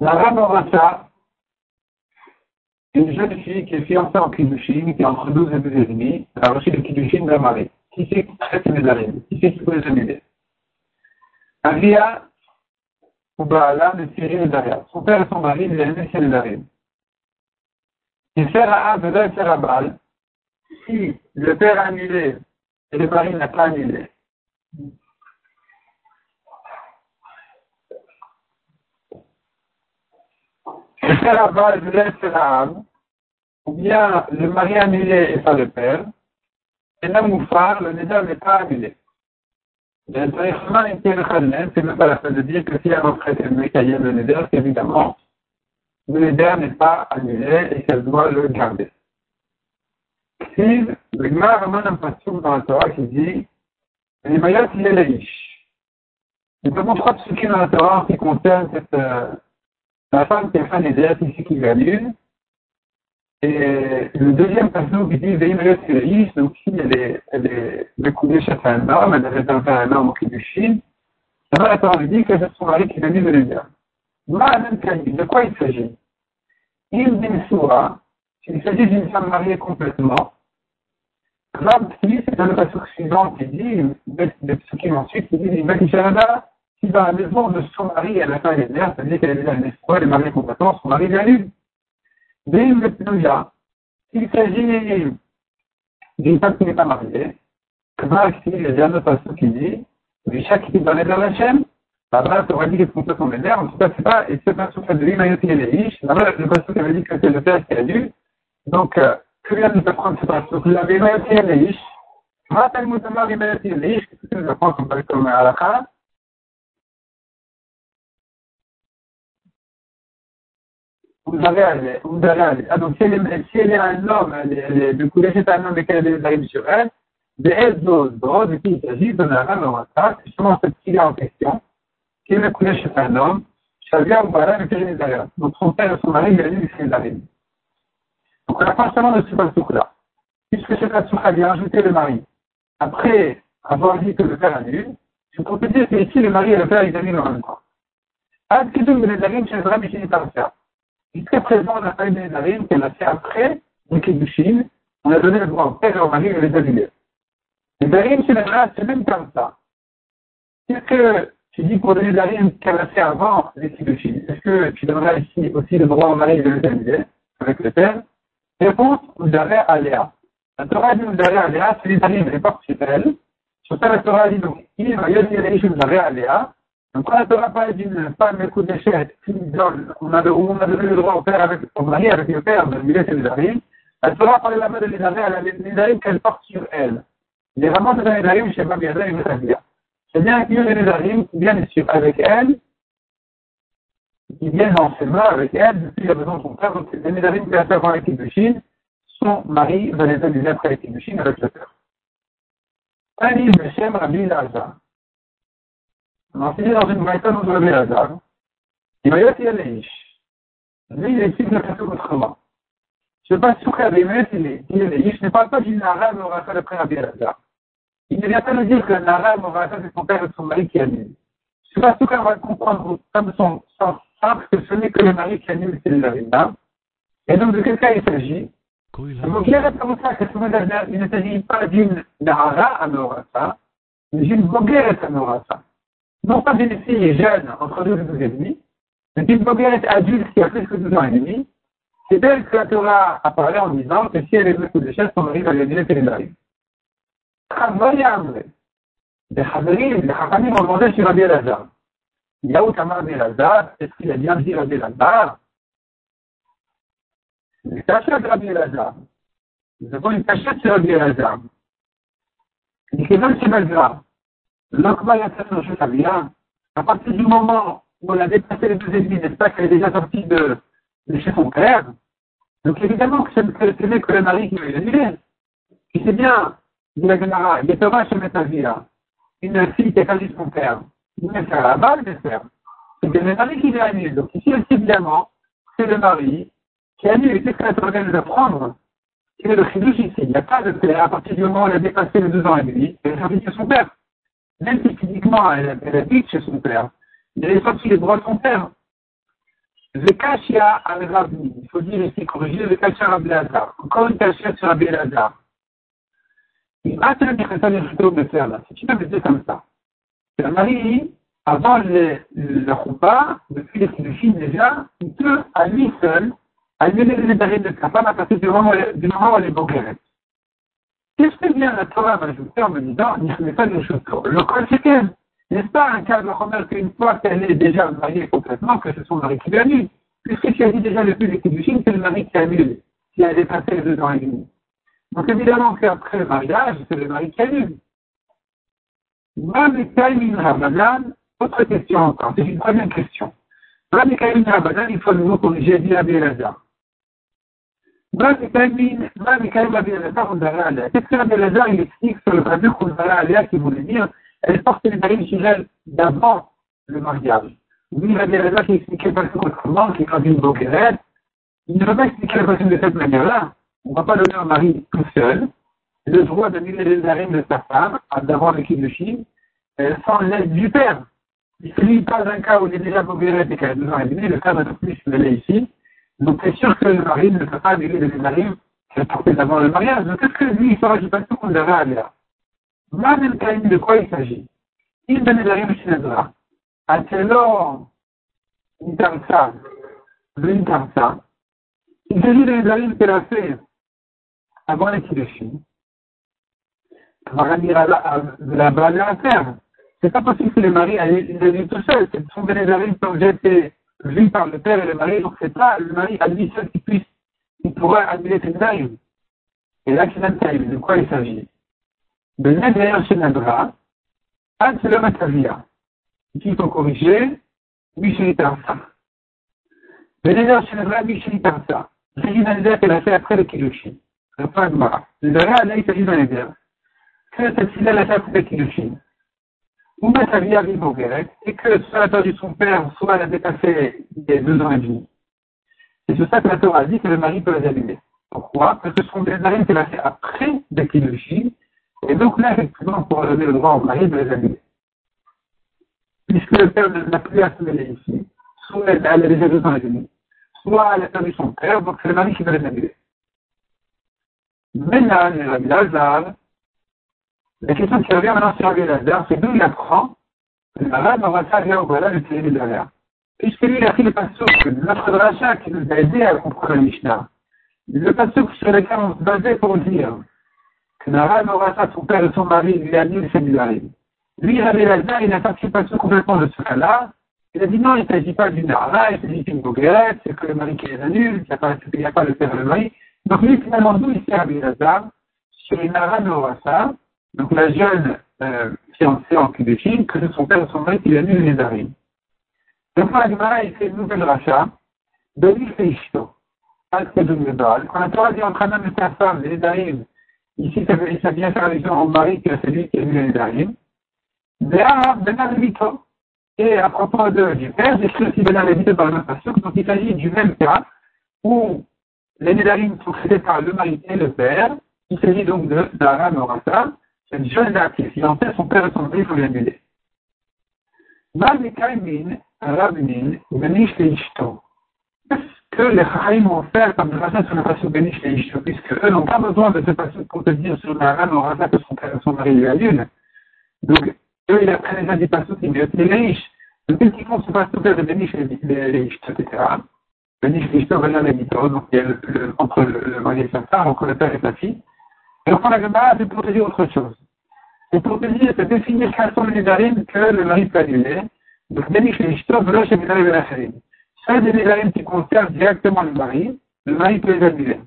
La Ramorasa, une jeune fille qui est fiancée en Kiddushin, qui est entre 12 et 12 et demi, le Kiddushin d'un mari. Qui c'est qui traite Nedarim Qui c'est qui peut les Nedarim. Son père et son mari, ils aimaient ces Nedarim. Et Ab, et si le père a annulé et le mari n'a pas annulé, le père a laisse la ou bien le mari annulé et pas le père, et l'amoufar, le néder n'est pas annulé. C'est même pas la peine de dire que si elle retraite le mécaïen le néder, c'est évidemment le néder n'est pas annulé et qu'elle doit le garder. Si le Gmar un passage dans la Torah qui dit Les maillots, il est laïch. Il peut montrer ce qui est dans la Torah qui concerne cette, la femme qui a fait des aides ici qui annule. Et le deuxième passage qui dit Les maillots, c'est laïch, donc si elle est, elle est chez un homme, elle avait un un homme qui du Chine, la Torah dit que c'est son mari qui annule le lien. De quoi il s'agit Il dit il s'agit d'une femme mariée complètement, Rav c'est dans le passage suivant qui dit, de qui ensuite, qui dit, il Shanada, qui va à la maison de son mari à la fin des nerfs, c'est-à-dire qu'elle est déjà une espoir, elle est mariée complètement, son mari l'annule. Bim le Pnouya, s'il s'agit d'une femme qui n'est pas mariée, il y a un autre passage qui dit, Visha qui dans les la chaîne, Là-bas, tu aurais dit qu'elle comptait son énerve, en tout cas, c'est pas, et c'est pas sur de l'humain qui est les Là-bas, le passage avait dit que c'est le père qui a dû. Donc, euh, que vient de apprendre ce passage La Bimayati Elish. Ma Talmud Amar Bimayati Elish. Qu'est-ce que nous apprend comme, comme halakha? Vous avez allé, vous avez allé. Ah, donc, si elle est, si elle est un homme, elle elle du un homme et qu'elle est arrive sur elle, de de qui il s'agit de la Ramorata, c'est justement cette fille en question, qui est le chez un homme, Périn Donc, son père et son mari, il a dit. Donc, on n'a pas seulement de ce là Puisque cette a vient ajouter le mari. Après avoir dit que le père annule, je peux dire que ici, le mari et le père, ils annulent en même temps. Ad Kidum Benedarim, chez Ezra, mais finit par le faire. Jusqu'à présent, on a pas eu Benedarim qu'elle a fait après le Kiddushin. On a donné le droit au père et au mari de les annuler. Les Darim, chez Ezra, c'est même comme ça. Qu'est-ce que tu dis pour donner Darim qu'elle a fait avant les Kiddushin Est-ce que tu donneras ici aussi le droit au mari de les annuler avec le père? Réponse, vous avez Aléa. La Torah dit vous avez Aléa, c'est les les portes chez elle. Sur ça, la Torah dit donc, il va y avoir des vous avez Aléa. Donc, quand la Torah parle d'une femme d'échec, on a, on a donné le droit au père avec, au mari avec le père de lui laisser les animes, la Torah parle là-bas de les animes, les animes qu'elle porte sur elle. Les ramants de les animes, je sais pas bien, il veut dire. C'est bien qu'il y ait les qui viennent sur, avec elle, qui viennent en mains avec elle depuis la maison de son père. Donc, les Nédarim qui a fait avant l'équipe de Chine, son mari va les annuler après l'équipe de Chine avec le père. Ali Beshem Rabbi Lazar. On a dans une maïta de Rabbi Lazar. Il va y avoir Yaleish. Lui, il explique le passage autrement. Je ne sais pas si Rabbi Yaleish ne parle pas d'une arabe au rachat après Rabbi Lazar. Il ne vient pas nous dire que l'arabe au rachat c'est son père et son mari qui annulent. Je ne sais pas si va comprendre comme son sens parce que ce n'est que le mari qui annule le Et donc, de quel cas il s'agit Donc, il est comme ça que il ne s'agit pas d'une Nahara Amorasa, mais d'une Bogeret Amorasa. Non pas d'une fille jeune, entre 12 et 12 et demi, mais d'une Bogeret adulte qui a plus que 12 ans et demi. C'est d'elle que la Torah a parlé en disant que si elle est le coup de chaise, son mari va lui annuler Télédarim. Travaillable. Les Chaverim, les Chachamim ont demandé sur Rabbi Elazar. Yaoutama Belazar, c'est ce qu'il a bien dit à Belazar. Une cachette à Belazar. Nous avons une cachette sur Belazar. Nikevan Shebagra, l'Okma Yassar Shoshavia, à partir du moment où on a dépassé les deux ennemis, n'est-ce pas, qu'elle est déjà sortie de, de chez son père, donc évidemment que ce n'est que le mari qui va l'annuler. Qui sait bien, dit la Gemara, Yetova Shemetavia, une fille qui a perdu son père la balle, mais faire. C'est bien le mari qui annule. Donc ici évidemment, c'est le mari qui annule. Qu'est-ce que la Torah nous apprendre quel est le chidouche ici Il n'y a pas de père à partir du moment où elle a dépassé les deux ans et demi, elle est chez son père. Même si physiquement elle, elle habite chez son père, elle est sortie les droits de son père. Zekashia al Rabni. Il faut dire ici, corriger le Kachia Rabbi Lazar. Encore une Kachia sur Rabbi Lazar. Il a tellement de faire là. Si tu peux me dire comme ça. Le mari, avant le, le choupa, depuis les Kiddushin déjà, il peut à lui seul annuler les darines de sa femme à partir du moment, où elle est bogueret. Qu'est-ce que vient la Torah m'ajouter en me disant, il n'y pas de choses Le qu'elle. N'est-ce pas un cas de Homer qu'une fois qu'elle est déjà mariée complètement, que c'est son mari qui l'annule Puisque tu as dit déjà depuis les Kiddushin, c'est le mari qui annule, si elle a dépassé les deux ans et demi. Donc évidemment qu'après le mariage, c'est le mari qui annule. Autre question encore, c'est une première question. il faut nous corriger, dit Rabbi Elazar. Qu'est-ce que Rabbi Elazar il explique sur le fameux Kundara Aléa qui voulait dire elle porte les narines sur elle d'avant le mariage. Oui, Rabbi Elazar qui expliquait pas autrement, qui est quand une boguerette, il ne va pas expliquer la question de cette manière-là. On ne va pas donner un mari tout seul le droit d'annuler les narines de sa femme d'avant l'équipe de Chine sans l'aide du père. Si lui pas un cas où il est déjà boguerette et qu'elle a besoin d'annuler, le cas de plus l'ai ici. Donc c'est sûr que le mari ne peut pas annuler les qu'elle portait d'avant le mariage. Donc qu'est-ce que lui, il ne pas tout qu'on devrait aller là. de quoi il s'agit Il donne les narines chez Nadra. Atelo, Intarsa, l'Intarsa. Il s'agit des narines qu'elle a fait avant dira de la balle à faire. C'est pas possible que les maris aient tout seul. Ce sont des narines qui ont déjà été vu par le père et le mari, donc c'est pas le mari à lui seul qui puisse, qui pourrait annuler cette narines. Et là, c'est de quoi il s'agit? De Neder chez Nadra, Ad Selom Atavia. Ici, il faut corriger, Michel Tarsa. Le Neder chez Nadra, Michel Tarsa. Il s'agit d'un Neder qu'elle a fait après le point de Mara. Le Neder, là, il s'agit d'un. Que cette a fait après le Kiddushin. Ou sa vie arrive au et que soit la perdu son père, soit elle a dépassé des deux ans et demi. C'est sur ça que la Torah dit que le mari peut les allumer. Pourquoi? Parce que ce sont des narines qu'elle a fait après l'équilogie, et donc là, effectivement, pour donner le droit au mari de les allumer. Puisque le père n'a plus à se mêler ici, soit elle a déjà deux ans et demi, soit elle a perdu son père, donc c'est le mari qui va les allumer. Maintenant, le Lazare, la question qui revient maintenant sur Lazare, c'est d'où il apprend que le Marata vient au voilà de Thierry derrière. Puisque lui, il a pris le passouk de notre rachat qui nous a aidé à comprendre la Mishnah. Le passouk sur lequel on se basait pour dire que Nara Marata, son père et son mari, lui a dit le Séminarim. Lui, Rabbi Lazare, il n'a pas pris le passouk complètement de ce cas-là. Il a dit non, il ne s'agit pas d'une Nara, il s'agit d'une Boguerette, c'est que le mari qui les annule, il n'y a, pas le père et le mari. Donc lui, finalement, d'où il sait Rabbi Lazare sur une Nara Marata, donc la jeune euh, fiancée en Kudushin, que son père et son mari qui lui annulent les narines. Donc la Gemara, il fait une nouvelle rachat, Beli fait Ishto, Quand la Torah dit un homme et sa femme, les narines, ici ça, vient faire allusion au mari que c'est lui qui a annulé les. Benavito. Et à propos de, du père, j'écris aussi Benavito dans le même passage, donc il s'agit du même cas où les narines sont traitées par le mari et le père. Il s'agit donc de Dara Morata, cette jeune qui est fiancée, son père et son mari, il faut l'annuler. Qu'est-ce que les Chaim ont fait comme rachat sur le passage Benish Leishto, puisque eux n'ont pas besoin de ce passage pour te dire sur la rame au rachat que son père et son mari lui annulent. Donc, eux, ils apprennent déjà des passages qui mettent les riches. Donc, ils font ce passage de Benish Leishto, etc. Benish Leishto, Benish Leishto, donc il y a entre le mari et sa femme, entre le père et sa fille. Et enfin, la Gemara, c'est pour te dire autre chose. C'est pour te dire, c'est définir quels sont les Nézarim que le mari peut annuler. Donc, Bénich les Ishtov, Velo, chez Nézarim et Lacharim. Soit des Nézarim qui concernent directement le mari, le mari peut les annuler.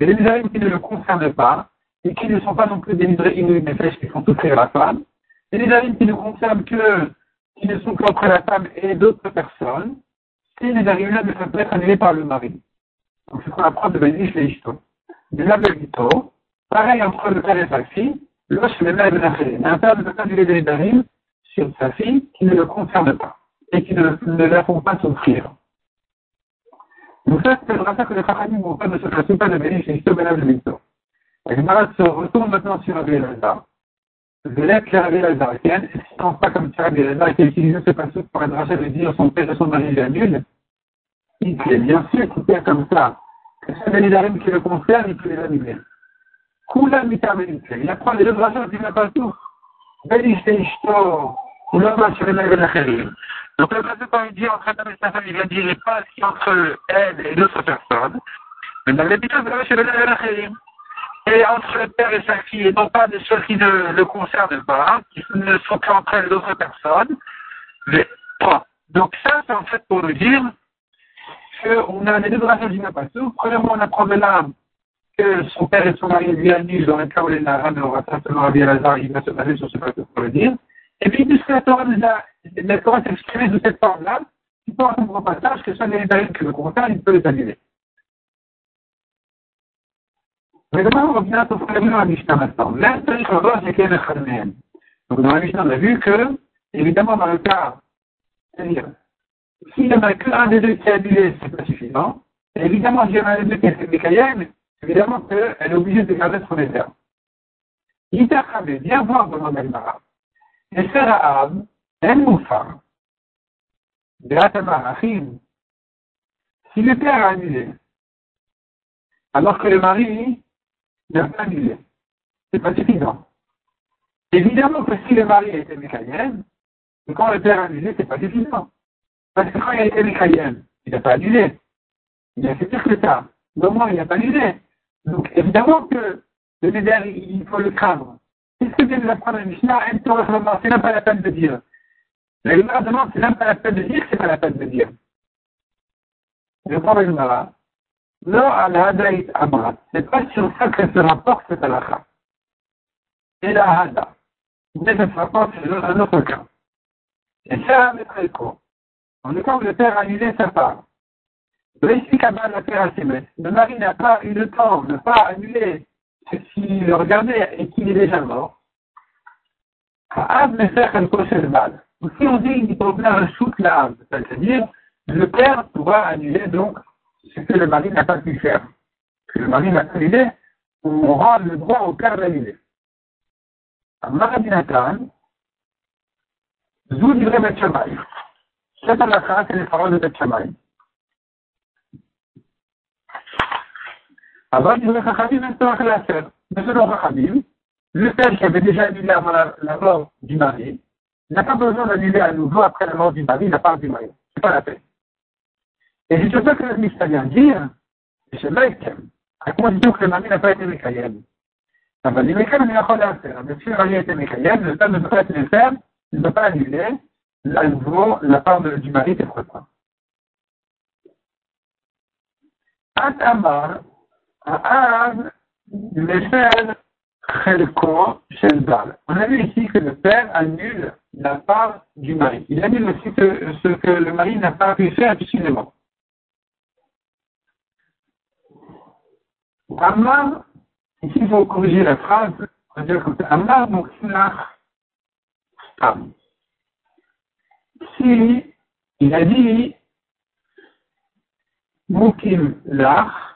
Mais les qui ne le concernent pas, et qui ne sont pas non plus des Nézarim Nefesh qui font souffrir la femme, les Nézarim qui ne concernent que, qui ne sont qu'entre la femme et d'autres personnes, ces Nézarim-là ne peuvent pas être annulés par le mari. Donc, c'est ce qu'on apprend de Bénich les Ishtov. La Pareil entre le père et sa fille, lorsque le mère Un père ne peut pas des darim sur sa fille qui ne le concerne pas et qui ne, ne la font pas souffrir. Donc ça, c'est le ça que les Chachamim vont pas de ce principe de bénéfice, c'est de La Gemara se retourne maintenant sur Rabbi Elazar. Velek Rabbi Elazar. Et si on pas comme Rabbi Elazar qui a utilisé ce passage pour être rachat de dire son père et son mari l'annulent, il est bien sûr qu'il fait comme ça. Que c'est Benidarim qui le concerne, il peut les. Il apprend les deux rachats du Napatou. Beliste Ishto. Ou l'homme a sur les Acherim. Donc le il dit entre Adam et sa femme, il vient dire pas ce qui entre elle et d'autres personnes. Mais dans l'habitude, vous avez chez les Acherim et entre le père et sa fille, et non pas des choses qui ne le concernent pas, qui ne sont qu'entre elles d'autres personnes. Mais, Donc ça, c'est en fait pour nous dire qu'on a les deux drachages du Napassou. Premièrement, on apprend de là que son père et son mari lui annulent dans le cas où les Naras ne aura pas seulement Rabbi Lazare, il va se baser sur ce passage pour le dire. Et puis, puisque la Torah nous a, la Torah s'est exprimée de cette forme-là, il peut avoir un passage que soit les Naras qui le concernent, il peut les annuler. Mais demain, on revient au dans la Mishnah maintenant. C'est voir c'est qu'il y a Donc, dans la Mishnah, on a vu que, évidemment, dans le cas, c'est-à-dire, s'il n'y en a qu'un des deux qui est annulé, c'est pas suffisant. Et évidemment, s'il y en a un des deux qui est Mikayen, évidemment qu'elle est obligée de garder son réserve. Itachabé, viens voir dans le Mara. Et Sarah elle Moufa. Beatamar, Achim. Si le père a annulé, alors que le mari n'a pas annulé. C'est pas suffisant. Évidemment que si le mari a été mécaïen, quand le père a annulé, c'est pas suffisant. Parce que quand il a été mécaïen, il n'a pas annulé. Il a fait pire que ça. moins, il n'a pas annulé. Donc, évidemment que le médère, il faut le craindre. Qu'est-ce que vient de l'apprendre la Mishnah C'est même pas la peine de dire. La Gemara demande, c'est même pas la peine de dire, c'est pas la peine de dire. Je prends la Gemara. Non, al-hadaït amrat. C'est pas sur ça que se rapporte cette halakha. Et la hada. Mais ça se rapporte sur un autre cas. Et ça, c'est très court. En le cas où le père a annulé sa part, le mari n'a pas eu le temps de ne pas annuler ce qu'il regardait et qu'il est déjà mort. Ou si on dit qu'il faire un shoot là, c'est-à-dire le père pourra annuler donc ce que le mari n'a pas pu faire. Que le mari n'a pas annulé, on rend le droit au père d'annuler. Maradinatan, Zou dirait Bet Shammai. Cette halakha, c'est les paroles de Bet Avant, le père qui avait déjà annulé avant la, mort du mari n'a pas besoin d'annuler à nouveau après la mort du mari la part du mari. C'est pas la peine. Et c'est ça que le Mishnah vient dire, c'est Mekem, à condition que le mari n'a pas été Mekayem. Le faire. Le père ne peut pas être le il ne peut pas annuler à nouveau la part du mari, c'est pourquoi. Atamar, on a vu ici que le père annule la part du mari. Il annule aussi ce que le mari n'a pas pu faire puisqu'il est ici il faut corriger la phrase, on va dire Stam. Si il a dit Moukim Lach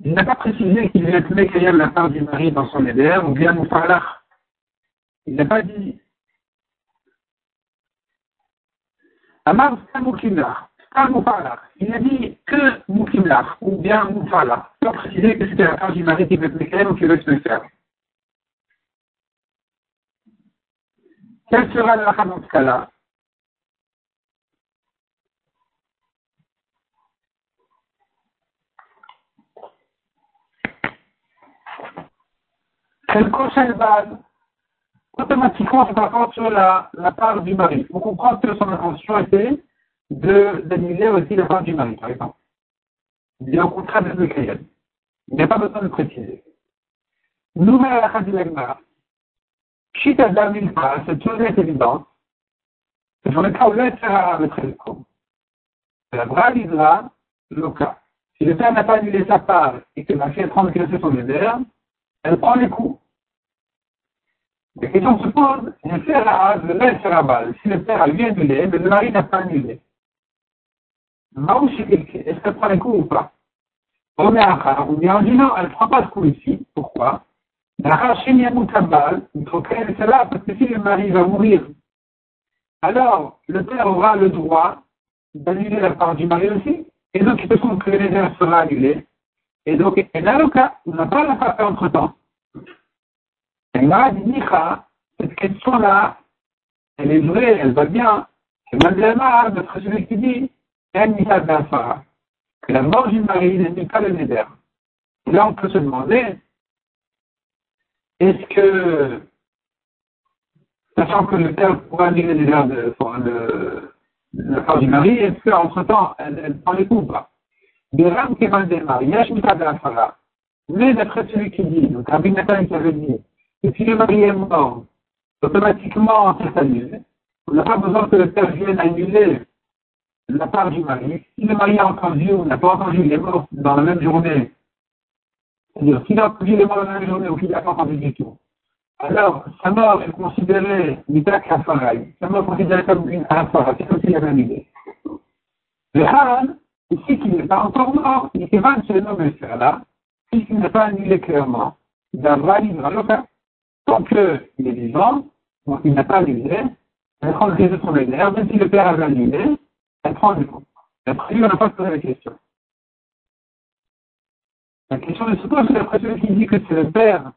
Il n'a pas précisé qu'il devait être mécaillé la part du mari dans son éder, ou bien Moufarlach. Il n'a pas dit Amar Stam Moukim Lach. Il a dit que Moukimlach, ou bien Moufala, sans préciser que c'était la part du mari qui veut être ou qui veut se faire. Quelle sera la dans ce cas-là Base Automatiquement, se rapporte sur la, part du mari. On comprend que son intention était d'annuler aussi la part du mari, par exemple. Il est au contraire de Mekayel. Il n'y a pas besoin de préciser. Nouvelle la du Lagmara. Chita d'Amilpa, cette chose est évidente. C'est dans le cas où l'être le trésor. La Bralisera, le cas. Si le père n'a pas annulé sa part et que la fille a transgressé son désert, elle prend les coups. La question se pose, le père a le lait sera balle. Si le père a lui annulé, mais le mari n'a pas annulé. Est-ce qu'elle prend les coups ou pas? On dit non, elle ne prend pas de coup ici. Pourquoi? Parce que si le mari va mourir, alors le père aura le droit d'annuler la part du mari aussi, et donc il peut compte que les sera annulé. Et donc, et là, le cas, on n'a pas la fait entre temps. Et là, cette question-là, elle est vraie, elle va bien. C'est malgré notre celui qui dit, que la mort du mari n'est pas le neder. Et là, on peut se demander, est-ce que, sachant que le père pourra annuler les de, de, la part du mari, est-ce qu'entre-temps, elle, elle, prend les coups ou pas? Biram Kemal Demar, Yash Fara. Mais d'après celui qui dit, donc Rabbi Nathan qui avait dit, que si le mari est mort, automatiquement, c'est annulé. On n'a pas besoin que le père vienne annuler la part du mari. Si le mari a entendu ou n'a pas entendu, il est mort dans la même journée. C'est-à-dire, s'il a entendu, il est mort dans la même journée ou qu'il n'a pas entendu du tout. Alors, sa mort est considérée mitak hafarai. Sa mort est considérée comme une hafara. C'est comme s'il avait annulé. Le Han, ici, qu'il n'est pas encore mort, il est mal ce nom faire là, puisqu'il n'a pas annulé clairement. Il a validé Tant qu'il est vivant, donc il n'a pas annulé, elle prend le risque de son vénère, même si le père avait annulé, elle prend du coup. Après lui, on n'a pas posé la question. La question se pose que d'après celui qui dit que c'est le père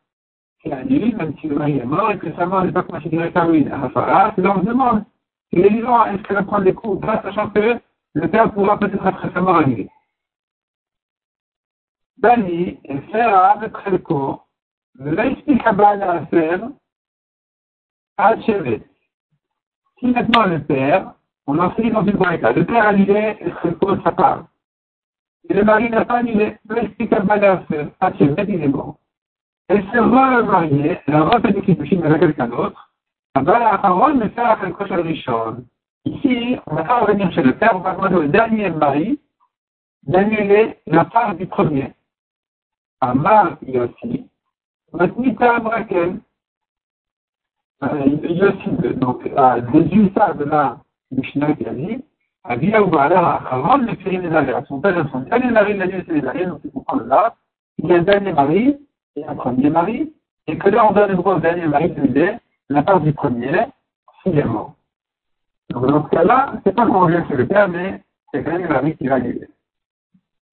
qui a annulé, même si le mari est mort, et que sa mort n'est pas considérée comme une afara, c'est donc on se demande, il est vivant, est-ce qu'elle va prendre des coups ou pas, sachant que le père pourra peut-être après sa mort annuler. Bani, et faire avec le cours, ne l'explique à à faire, à chevet. Si maintenant le père, on enseigne dans une braïta, le père annulé, est-ce qu'il pose sa part Et le mari n'a pas annulé, l'explique à Balafer, à Chevet, il est bon. Elle se remariée, elle a refait des kiddushin avec quelqu'un d'autre, Abba Aaron me fait un coche Rishon. Ici, on va pas revenir chez le père, on va demander au dernier mari d'annuler la part du premier. Amar Yossi, Matnita Braken, Yossi, donc, a déduit ça de la Mishnah qui a dit, Avia ou Baala Acharon le fait les arrières. Son père et son dernier mari l'a dit les arrières, donc il comprend là. Il y a un dernier mari et un premier mari, et que là on donne le droit au dernier mari de la part du premier, s'il est. Donc dans ce cas-là, c'est pas qu'on revient sur le père, mais c'est quand même le mari qui va l'aider.